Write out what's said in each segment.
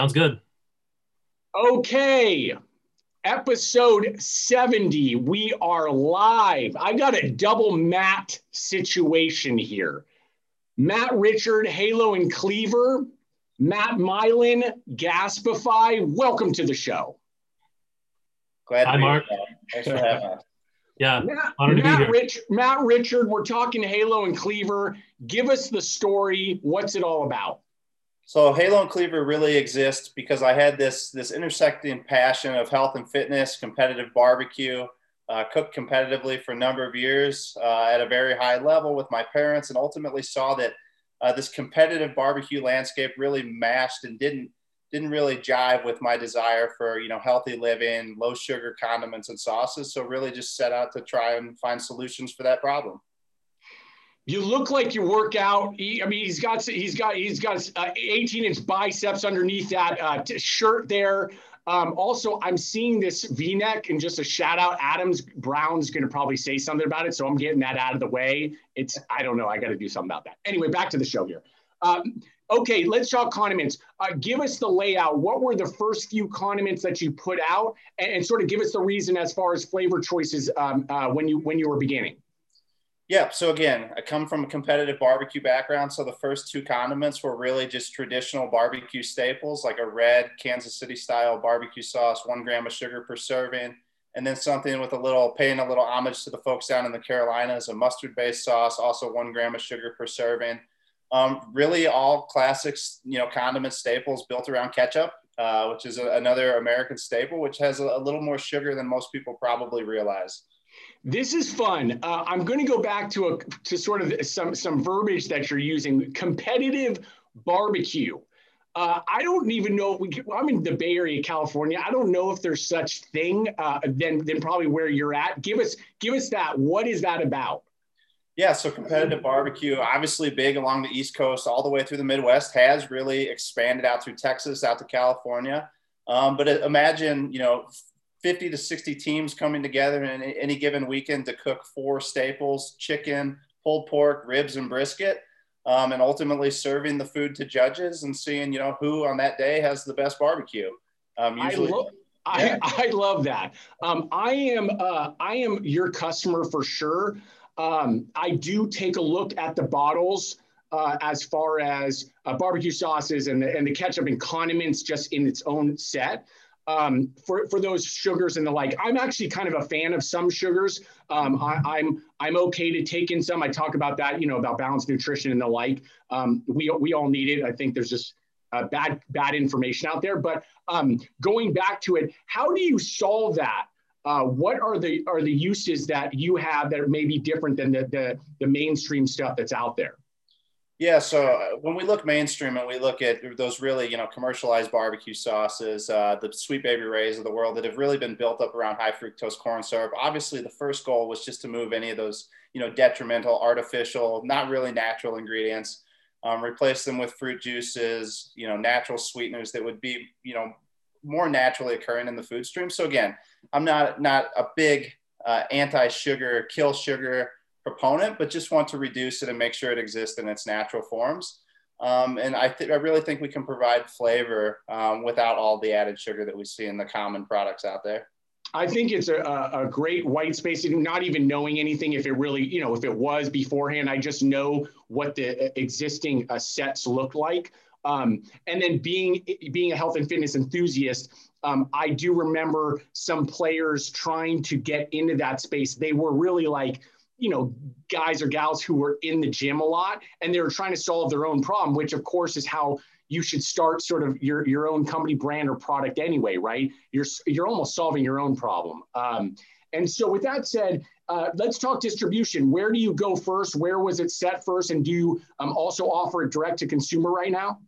Sounds good. Okay. Episode 70. We are live. I got a double Matt situation here. Matt Richard, Halo and Cleaver, Matt Mylan, Gaspify. Welcome to the show. Glad Hi, Mark. Here. Thanks for having us. Yeah, Matt, honored to be Matt, here. Rich, Matt Richard, we're talking Halo and Cleaver. Give us the story. What's it all about? So Halo and Cleaver really exist because I had this this intersecting passion of health and fitness, competitive barbecue, uh, cooked competitively for a number of years uh, at a very high level with my parents, and ultimately saw that uh, this competitive barbecue landscape really matched and didn't didn't really jive with my desire for you know healthy living, low sugar condiments and sauces. So really just set out to try and find solutions for that problem. You look like you work out. He, I mean, he's got he's got he's got uh, 18 inch biceps underneath that uh, t- shirt there. Um, also, I'm seeing this V-neck, and just a shout out, Adams Brown's going to probably say something about it, so I'm getting that out of the way. It's I don't know, I got to do something about that. Anyway, back to the show here. Um, okay, let's talk condiments. Uh, give us the layout. What were the first few condiments that you put out, and, and sort of give us the reason as far as flavor choices um, uh, when you when you were beginning. Yeah. So again, I come from a competitive barbecue background. So the first two condiments were really just traditional barbecue staples, like a red Kansas City style barbecue sauce, one gram of sugar per serving, and then something with a little paying a little homage to the folks down in the Carolinas, a mustard based sauce, also one gram of sugar per serving. Um, really, all classics, you know, condiment staples built around ketchup, uh, which is a, another American staple, which has a, a little more sugar than most people probably realize. This is fun. Uh, I'm going to go back to a to sort of some some verbiage that you're using. Competitive barbecue. Uh, I don't even know if we. I'm in the Bay Area, California. I don't know if there's such thing. Uh, than than probably where you're at. Give us give us that. What is that about? Yeah, so competitive barbecue, obviously big along the East Coast, all the way through the Midwest, has really expanded out through Texas, out to California. Um, but imagine, you know, 50 to 60 teams coming together in any given weekend to cook four staples chicken, pulled pork, ribs, and brisket. Um, and ultimately serving the food to judges and seeing, you know, who on that day has the best barbecue. Um, usually, I, lo- yeah. I, I love that. Um, I am uh, I am your customer for sure. Um, I do take a look at the bottles uh, as far as uh, barbecue sauces and the, and the ketchup and condiments just in its own set um, for, for those sugars and the like. I'm actually kind of a fan of some sugars. Um, I, am I'm, I'm okay to take in some. I talk about that, you know, about balanced nutrition and the like. Um, we we all need it. I think there's just uh, bad bad information out there. But um, going back to it, how do you solve that? Uh, what are the are the uses that you have that may be different than the, the the mainstream stuff that's out there? Yeah, so uh, when we look mainstream and we look at those really, you know, commercialized barbecue sauces, uh, the Sweet Baby Rays of the world that have really been built up around high fructose corn syrup. Obviously, the first goal was just to move any of those, you know, detrimental, artificial, not really natural ingredients, um, replace them with fruit juices, you know, natural sweeteners that would be, you know, more naturally occurring in the food stream. So again, I'm not not a big uh, anti-sugar, kill sugar proponent, but just want to reduce it and make sure it exists in its natural forms. Um, and I, th- I really think we can provide flavor um, without all the added sugar that we see in the common products out there. I think it's a, a great white space, not even knowing anything if it really, you know, if it was beforehand. I just know what the existing uh, sets look like. Um, and then being being a health and fitness enthusiast, um, I do remember some players trying to get into that space. They were really like, you know, guys or gals who were in the gym a lot and they were trying to solve their own problem, which of course is how you should start sort of your, your own company brand or product anyway, right? You're, you're almost solving your own problem. Um, and so with that said, uh, let's talk distribution. Where do you go first? Where was it set first? And do you um, also offer it direct to consumer right now?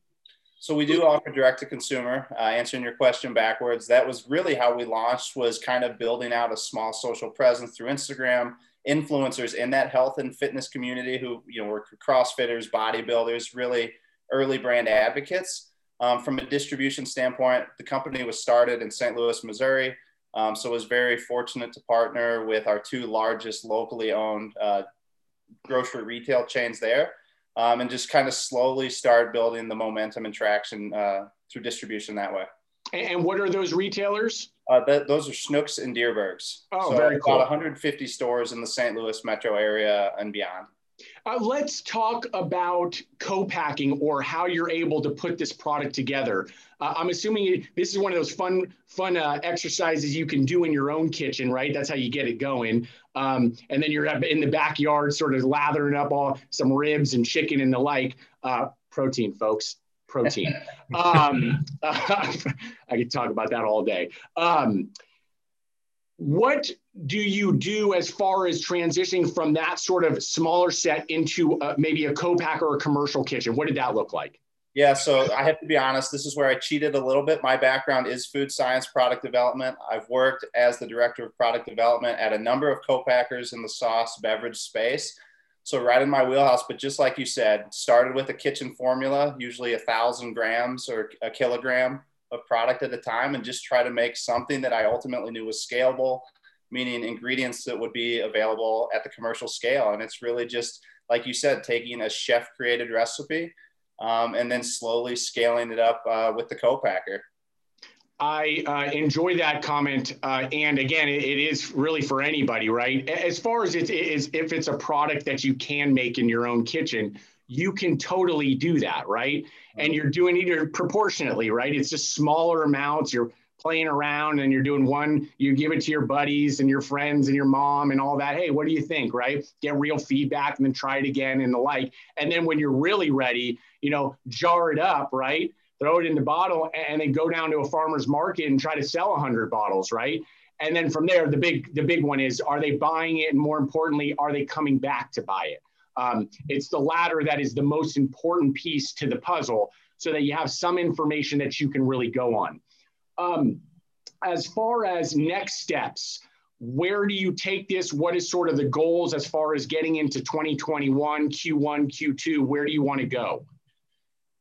So we do offer direct to consumer. Uh, answering your question backwards, that was really how we launched. Was kind of building out a small social presence through Instagram, influencers in that health and fitness community who you know were CrossFitters, bodybuilders, really early brand advocates. Um, from a distribution standpoint, the company was started in St. Louis, Missouri. Um, so was very fortunate to partner with our two largest locally owned uh, grocery retail chains there um, and just kind of slowly start building the momentum and traction uh, through distribution that way. And what are those retailers? Uh, th- those are Schnucks and Dierbergs. Oh, so very cool. About 150 stores in the St. Louis metro area and beyond. Uh, let's talk about co-packing or how you're able to put this product together. Uh, I'm assuming this is one of those fun, fun uh, exercises you can do in your own kitchen, right? That's how you get it going. Um, and then you're in the backyard, sort of lathering up all some ribs and chicken and the like. Uh, protein, folks, protein. um, I could talk about that all day. Um, what do you do as far as transitioning from that sort of smaller set into uh, maybe a co-pack or a commercial kitchen? What did that look like? Yeah, so I have to be honest, this is where I cheated a little bit. My background is food science product development. I've worked as the director of product development at a number of co-packers in the sauce beverage space. So right in my wheelhouse, but just like you said, started with a kitchen formula, usually a thousand grams or a kilogram of product at a time and just try to make something that I ultimately knew was scalable, meaning ingredients that would be available at the commercial scale. And it's really just, like you said, taking a chef created recipe um, and then slowly scaling it up uh, with the co-packer. I uh, enjoy that comment, uh, and again, it, it is really for anybody, right? As far as it is, if it's a product that you can make in your own kitchen, you can totally do that, right? And you're doing it proportionately, right? It's just smaller amounts. You're playing around and you're doing one, you give it to your buddies and your friends and your mom and all that. Hey, what do you think, right? Get real feedback and then try it again and the like. And then when you're really ready, you know, jar it up, right? Throw it in the bottle and then go down to a farmer's market and try to sell 100 bottles, right? And then from there, the big the big one is: Are they buying it? And more importantly, are they coming back to buy it? Um, it's the latter that is the most important piece to the puzzle so that you have some information that you can really go on. Um, as far as next steps, where do you take this? What is sort of the goals as far as getting into 2021, Q1, Q2? Where do you want to go?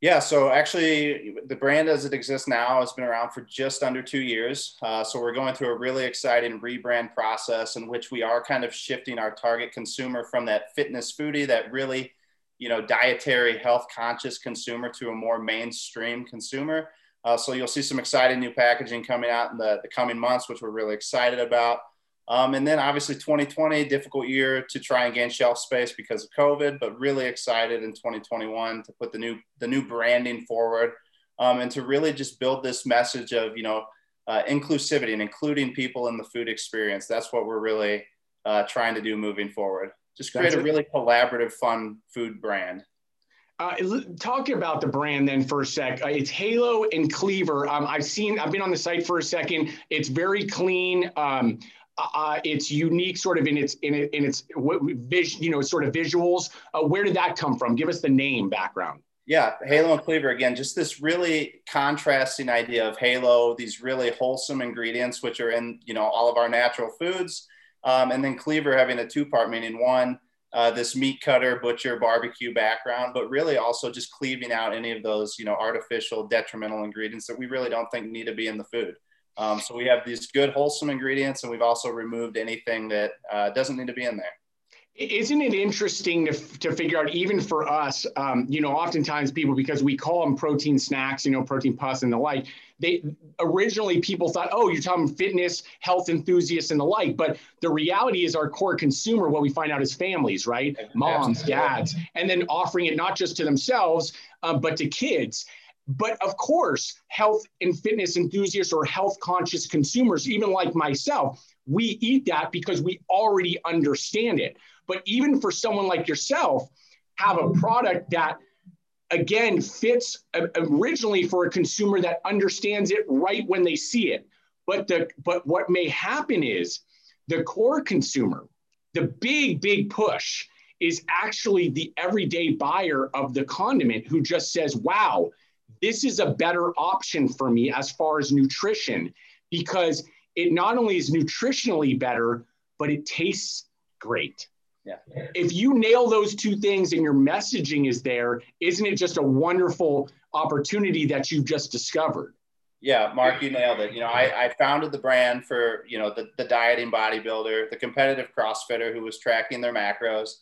Yeah, so actually, the brand as it exists now has been around for just under two years. Uh, so we're going through a really exciting rebrand process in which we are kind of shifting our target consumer from that fitness foodie, that really, you know, dietary health conscious consumer to a more mainstream consumer. Uh, so you'll see some exciting new packaging coming out in the, the coming months, which we're really excited about. Um, and then obviously 2020, difficult year to try and gain shelf space because of COVID, but really excited in 2021 to put the new the new branding forward um, and to really just build this message of you know uh, inclusivity and including people in the food experience. That's what we're really uh, trying to do moving forward. Just create That's a really collaborative, fun food brand. Uh, talk about the brand then for a sec. Uh, it's Halo and Cleaver. Um, I've seen. I've been on the site for a second. It's very clean. Um, uh, it's unique sort of in its in, it, in its vision, you know, sort of visuals. Uh, where did that come from? Give us the name background. Yeah, Halo and Cleaver again, just this really contrasting idea of Halo, these really wholesome ingredients which are in you know all of our natural foods, um, and then Cleaver having a two part, meaning one. Uh, this meat cutter, butcher, barbecue background, but really also just cleaving out any of those, you know, artificial, detrimental ingredients that we really don't think need to be in the food. Um, so we have these good wholesome ingredients, and we've also removed anything that uh, doesn't need to be in there. Isn't it interesting to, to figure out, even for us, um, you know, oftentimes people, because we call them protein snacks, you know, protein puffs and the like, they originally people thought, oh, you're talking fitness, health enthusiasts and the like. But the reality is our core consumer, what we find out is families, right? Moms, dads, and then offering it not just to themselves, um, but to kids. But of course, health and fitness enthusiasts or health conscious consumers, even like myself, we eat that because we already understand it. But even for someone like yourself, have a product that again fits uh, originally for a consumer that understands it right when they see it. But the but what may happen is the core consumer, the big, big push is actually the everyday buyer of the condiment who just says, wow, this is a better option for me as far as nutrition because it not only is nutritionally better, but it tastes great. Yeah. If you nail those two things and your messaging is there, isn't it just a wonderful opportunity that you've just discovered? Yeah, Mark, you nailed it. You know, I, I founded the brand for, you know, the, the dieting bodybuilder, the competitive CrossFitter who was tracking their macros.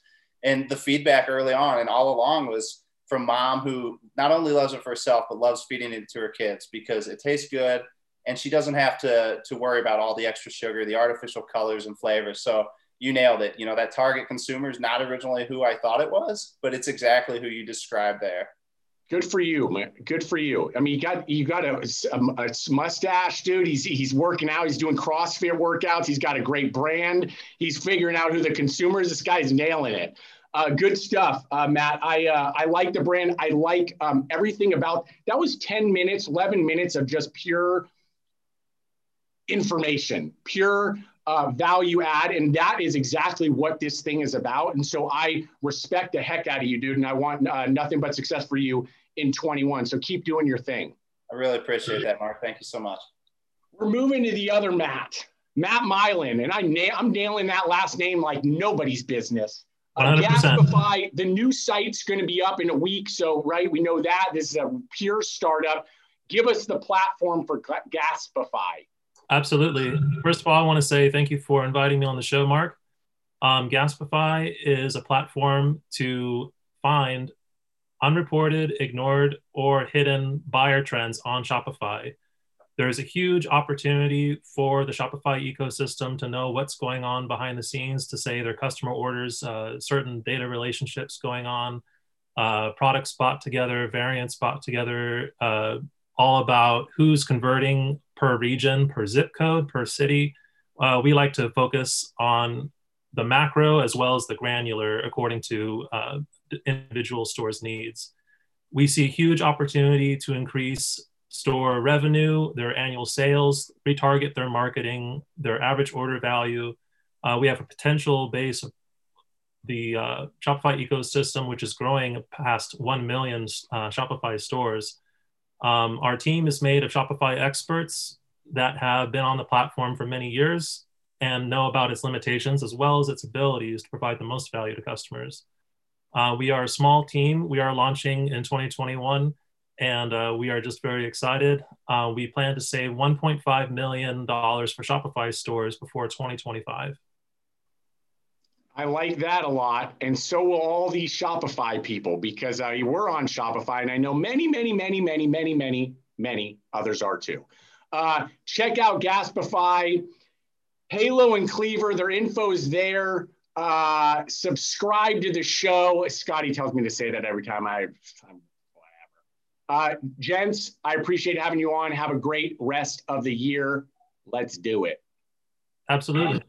And the feedback early on and all along was, from mom who not only loves it for herself but loves feeding it to her kids because it tastes good and she doesn't have to to worry about all the extra sugar, the artificial colors and flavors. So you nailed it. You know that target consumer is not originally who I thought it was, but it's exactly who you described there. Good for you, man. Good for you. I mean, you got you got a, a, a, mustache, dude. He's he's working out. He's doing CrossFit workouts. He's got a great brand. He's figuring out who the consumer is. This guy's nailing it. Uh, good stuff, uh, Matt. I uh, I like the brand. I like um, everything about that. Was ten minutes, eleven minutes of just pure information, pure uh, value add. And that is exactly what this thing is about. And so I respect the heck out of you, dude. And I want uh, nothing but success for you in 21. So keep doing your thing. I really appreciate that, Mark. Thank you so much. We're moving to the other Matt, Matt Mylan. And I na- I'm nailing that last name like nobody's business. Uh, Gaspify, the new site's going to be up in a week. So, right, we know that. This is a pure startup. Give us the platform for Gaspify. Absolutely. First of all, I want to say thank you for inviting me on the show, Mark. Um, Gaspify is a platform to find unreported, ignored, or hidden buyer trends on Shopify. There is a huge opportunity for the Shopify ecosystem to know what's going on behind the scenes, to say their customer orders, uh, certain data relationships going on, uh, products bought together, variants bought together, uh, all about who's converting per region, per zip code, per city. Uh, we like to focus on the macro as well as the granular according to uh, individual stores' needs. We see a huge opportunity to increase store revenue, their annual sales, retarget their marketing, their average order value. Uh, we have a potential base of the uh, Shopify ecosystem, which is growing past 1 million uh, Shopify stores. Um, our team is made of Shopify experts that have been on the platform for many years and know about its limitations as well as its abilities to provide the most value to customers. Uh, we are a small team. We are launching in 2021 and uh, we are just very excited. Uh, we plan to save $1.5 million for Shopify stores before 2025. I like that a lot. And so will all these Shopify people because uh, we're on Shopify and I know many, many, many, many, many, many, many others are too. Uh, check out Gaspify, Halo and Cleaver. Their info is there. Uh, subscribe to the show. Scotty tells me to say that every time I, I'm. Uh, gents, I appreciate having you on. Have a great rest of the year. Let's do it. Absolutely.